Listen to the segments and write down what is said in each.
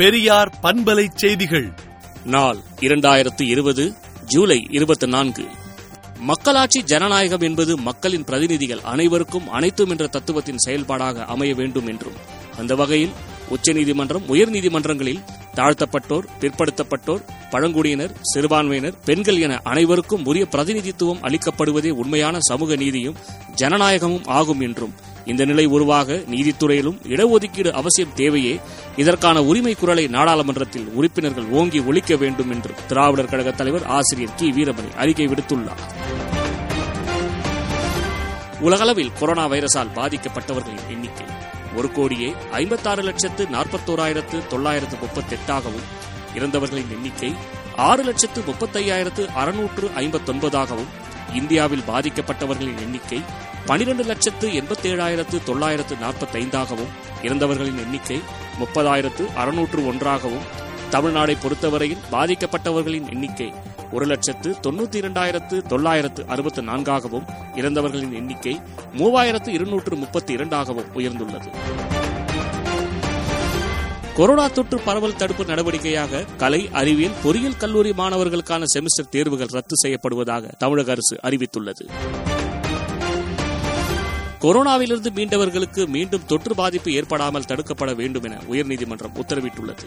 பெரியார் பண்பலை செய்திகள். நாள் இரண்டாயிரத்து இருபது ஜூலை இருபத்தி நான்கு. மக்களாட்சி ஜனநாயகம் என்பது மக்களின் பிரதிநிதிகள் அனைவருக்கும் அனைத்தும் என்ற தத்துவத்தின் செயல்பாடாக அமைய வேண்டும் என்றும் அந்த வகையில் உச்சநீதிமன்றம் உயர்நீதிமன்றங்களில் தாழ்த்தப்பட்டோர் பிற்படுத்தப்பட்டோர் பழங்குடியினர் சிறுபான்மையினர் பெண்கள் என அனைவருக்கும் உரிய பிரதிநிதித்துவம் அளிக்கப்படுவதே உண்மையான சமூக நீதியும் ஜனநாயகமும் ஆகும் என்றும் இந்த நிலை உருவாக நீதித்துறையிலும் இடஒதுக்கீடு அவசியம் தேவையே. இதற்கான உரிமை குரலை நாடாளுமன்றத்தில் உறுப்பினர்கள் ஓங்கி ஒழிக்க வேண்டும் என்று திராவிடர் கழக தலைவர் ஆசிரியர் கி. வீரமணி அறிக்கை விடுத்துள்ளார். உலகளவில் கொரோனா வைரஸால் பாதிக்கப்பட்டவர்களின் எண்ணிக்கை ஒரு கோடியே ஐம்பத்தாறு லட்சத்து நாற்பத்தோராயிரத்து தொள்ளாயிரத்து முப்பத்தி எட்டாகவும் இறந்தவர்களின் எண்ணிக்கை ஆறு லட்சத்து முப்பத்தையாயிரத்து அறுநூற்று ஐம்பத்தொன்பதாகவும் இந்தியாவில் பாதிக்கப்பட்டவர்களின் எண்ணிக்கை பனிரெண்டு லட்சத்து எண்பத்தேழாயிரத்து தொள்ளாயிரத்து நாற்பத்தைந்தாகவும் இறந்தவர்களின் எண்ணிக்கை முப்பதாயிரத்து அறுநூற்று ஒன்றாகவும் தமிழ்நாடை பொறுத்தவரையில் பாதிக்கப்பட்டவர்களின் எண்ணிக்கை ஒரு லட்சத்து தொண்ணூத்தி இரண்டாயிரத்து தொள்ளாயிரத்து அறுபத்து நான்காகவும் இறந்தவர்களின் எண்ணிக்கை மூவாயிரத்து இருநூற்று முப்பத்தி இரண்டாகவும் உயர்ந்துள்ளது. கொரோனா தொற்று பரவல் தடுப்பு நடவடிக்கையாக கலை அறிவியல் பொறியியல் கல்லூரி மாணவர்களுக்கான செமஸ்டர் தேர்வுகள் ரத்து செய்யப்படுவதாக தமிழக அரசு அறிவித்துள்ளது. கொரோனாவிலிருந்து மீண்டவர்களுக்கு மீண்டும் தொற்று பாதிப்பு ஏற்படாமல் தடுக்கப்பட வேண்டும் என உயர்நீதிமன்றம் உத்தரவிட்டுள்ளது.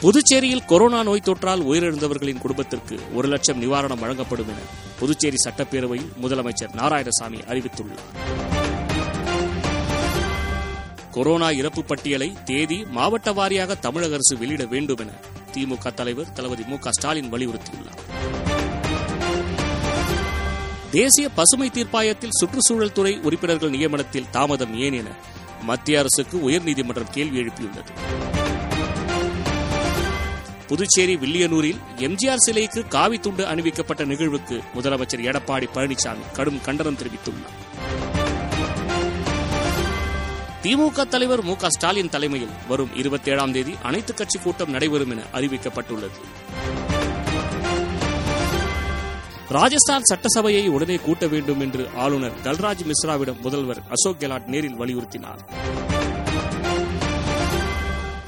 புதுச்சேரியில் கொரோனா நோய் தொற்றால் உயிரிழந்தவர்களின் குடும்பத்திற்கு ஒரு லட்சம் நிவாரணம் வழங்கப்படும் என புதுச்சேரி சட்டப்பேரவையில் முதலமைச்சர் நாராயணசாமி அறிவித்துள்ளார். கொரோனா இறப்பு பட்டியலை தேதி மாவட்ட வாரியாக தமிழக அரசு வெளியிட வேண்டும் என திமுக தலைவர் தளபதி மு ஸ்டாலின் வலியுறுத்தியுள்ளார். தேசிய பசுமை தீர்ப்பாயத்தில் சுற்றுச்சூழல் துறை உறுப்பினர்கள் நியமனத்தில் தாமதம் ஏன் என மத்திய அரசுக்கு உயர்நீதிமன்றம் கேள்வி எழுப்பியுள்ளது. புதுச்சேரி வில்லியனூரில் எம்ஜிஆர் சிலைக்கு காவி துண்டு அணிவிக்கப்பட்ட நிகழ்வுக்கு முதலமைச்சர் எடப்பாடி பழனிசாமி கடும் கண்டனம் தெரிவித்துள்ளார். திமுக தலைவர் மு ஸ்டாலின் தலைமையில் வரும் இருபத்தி ஏழாம் தேதி அனைத்துக் கட்சி கூட்டம் நடைபெறும் என அறிவிக்கப்பட்டுள்ளது. ராஜஸ்தான் சட்டசபையை உடனே கூட்ட வேண்டும் என்று ஆளுநர் கல்ராஜ் மிஸ்ராவிடம் முதல்வர் அசோக் கெலாட் நேரில் வலியுறுத்தினார்.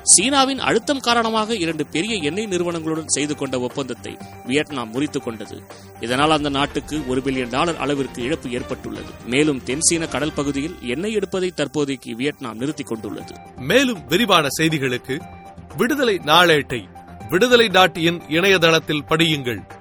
சீனாவின் அழுத்தம் காரணமாக இரண்டு பெரிய எண்ணெய் நிறுவனங்களுடன் செய்து கொண்ட ஒப்பந்தத்தை வியட்நாம் முறித்துக் கொண்டது. இதனால் அந்த நாட்டுக்கு ஒரு பில்லியன் டாலர் அளவிற்கு இழப்பு ஏற்பட்டுள்ளது. மேலும் தென்சீன கடல் பகுதியில் எண்ணெய் எடுப்பதை தற்போதைக்கு வியட்நாம் நிறுத்திக் கொண்டுள்ளது. மேலும் விரிவான செய்திகளுக்கு விடுதலை நாளேட்டை விடுதலை டாட் இன் இணையதளத்தில் படியுங்கள்.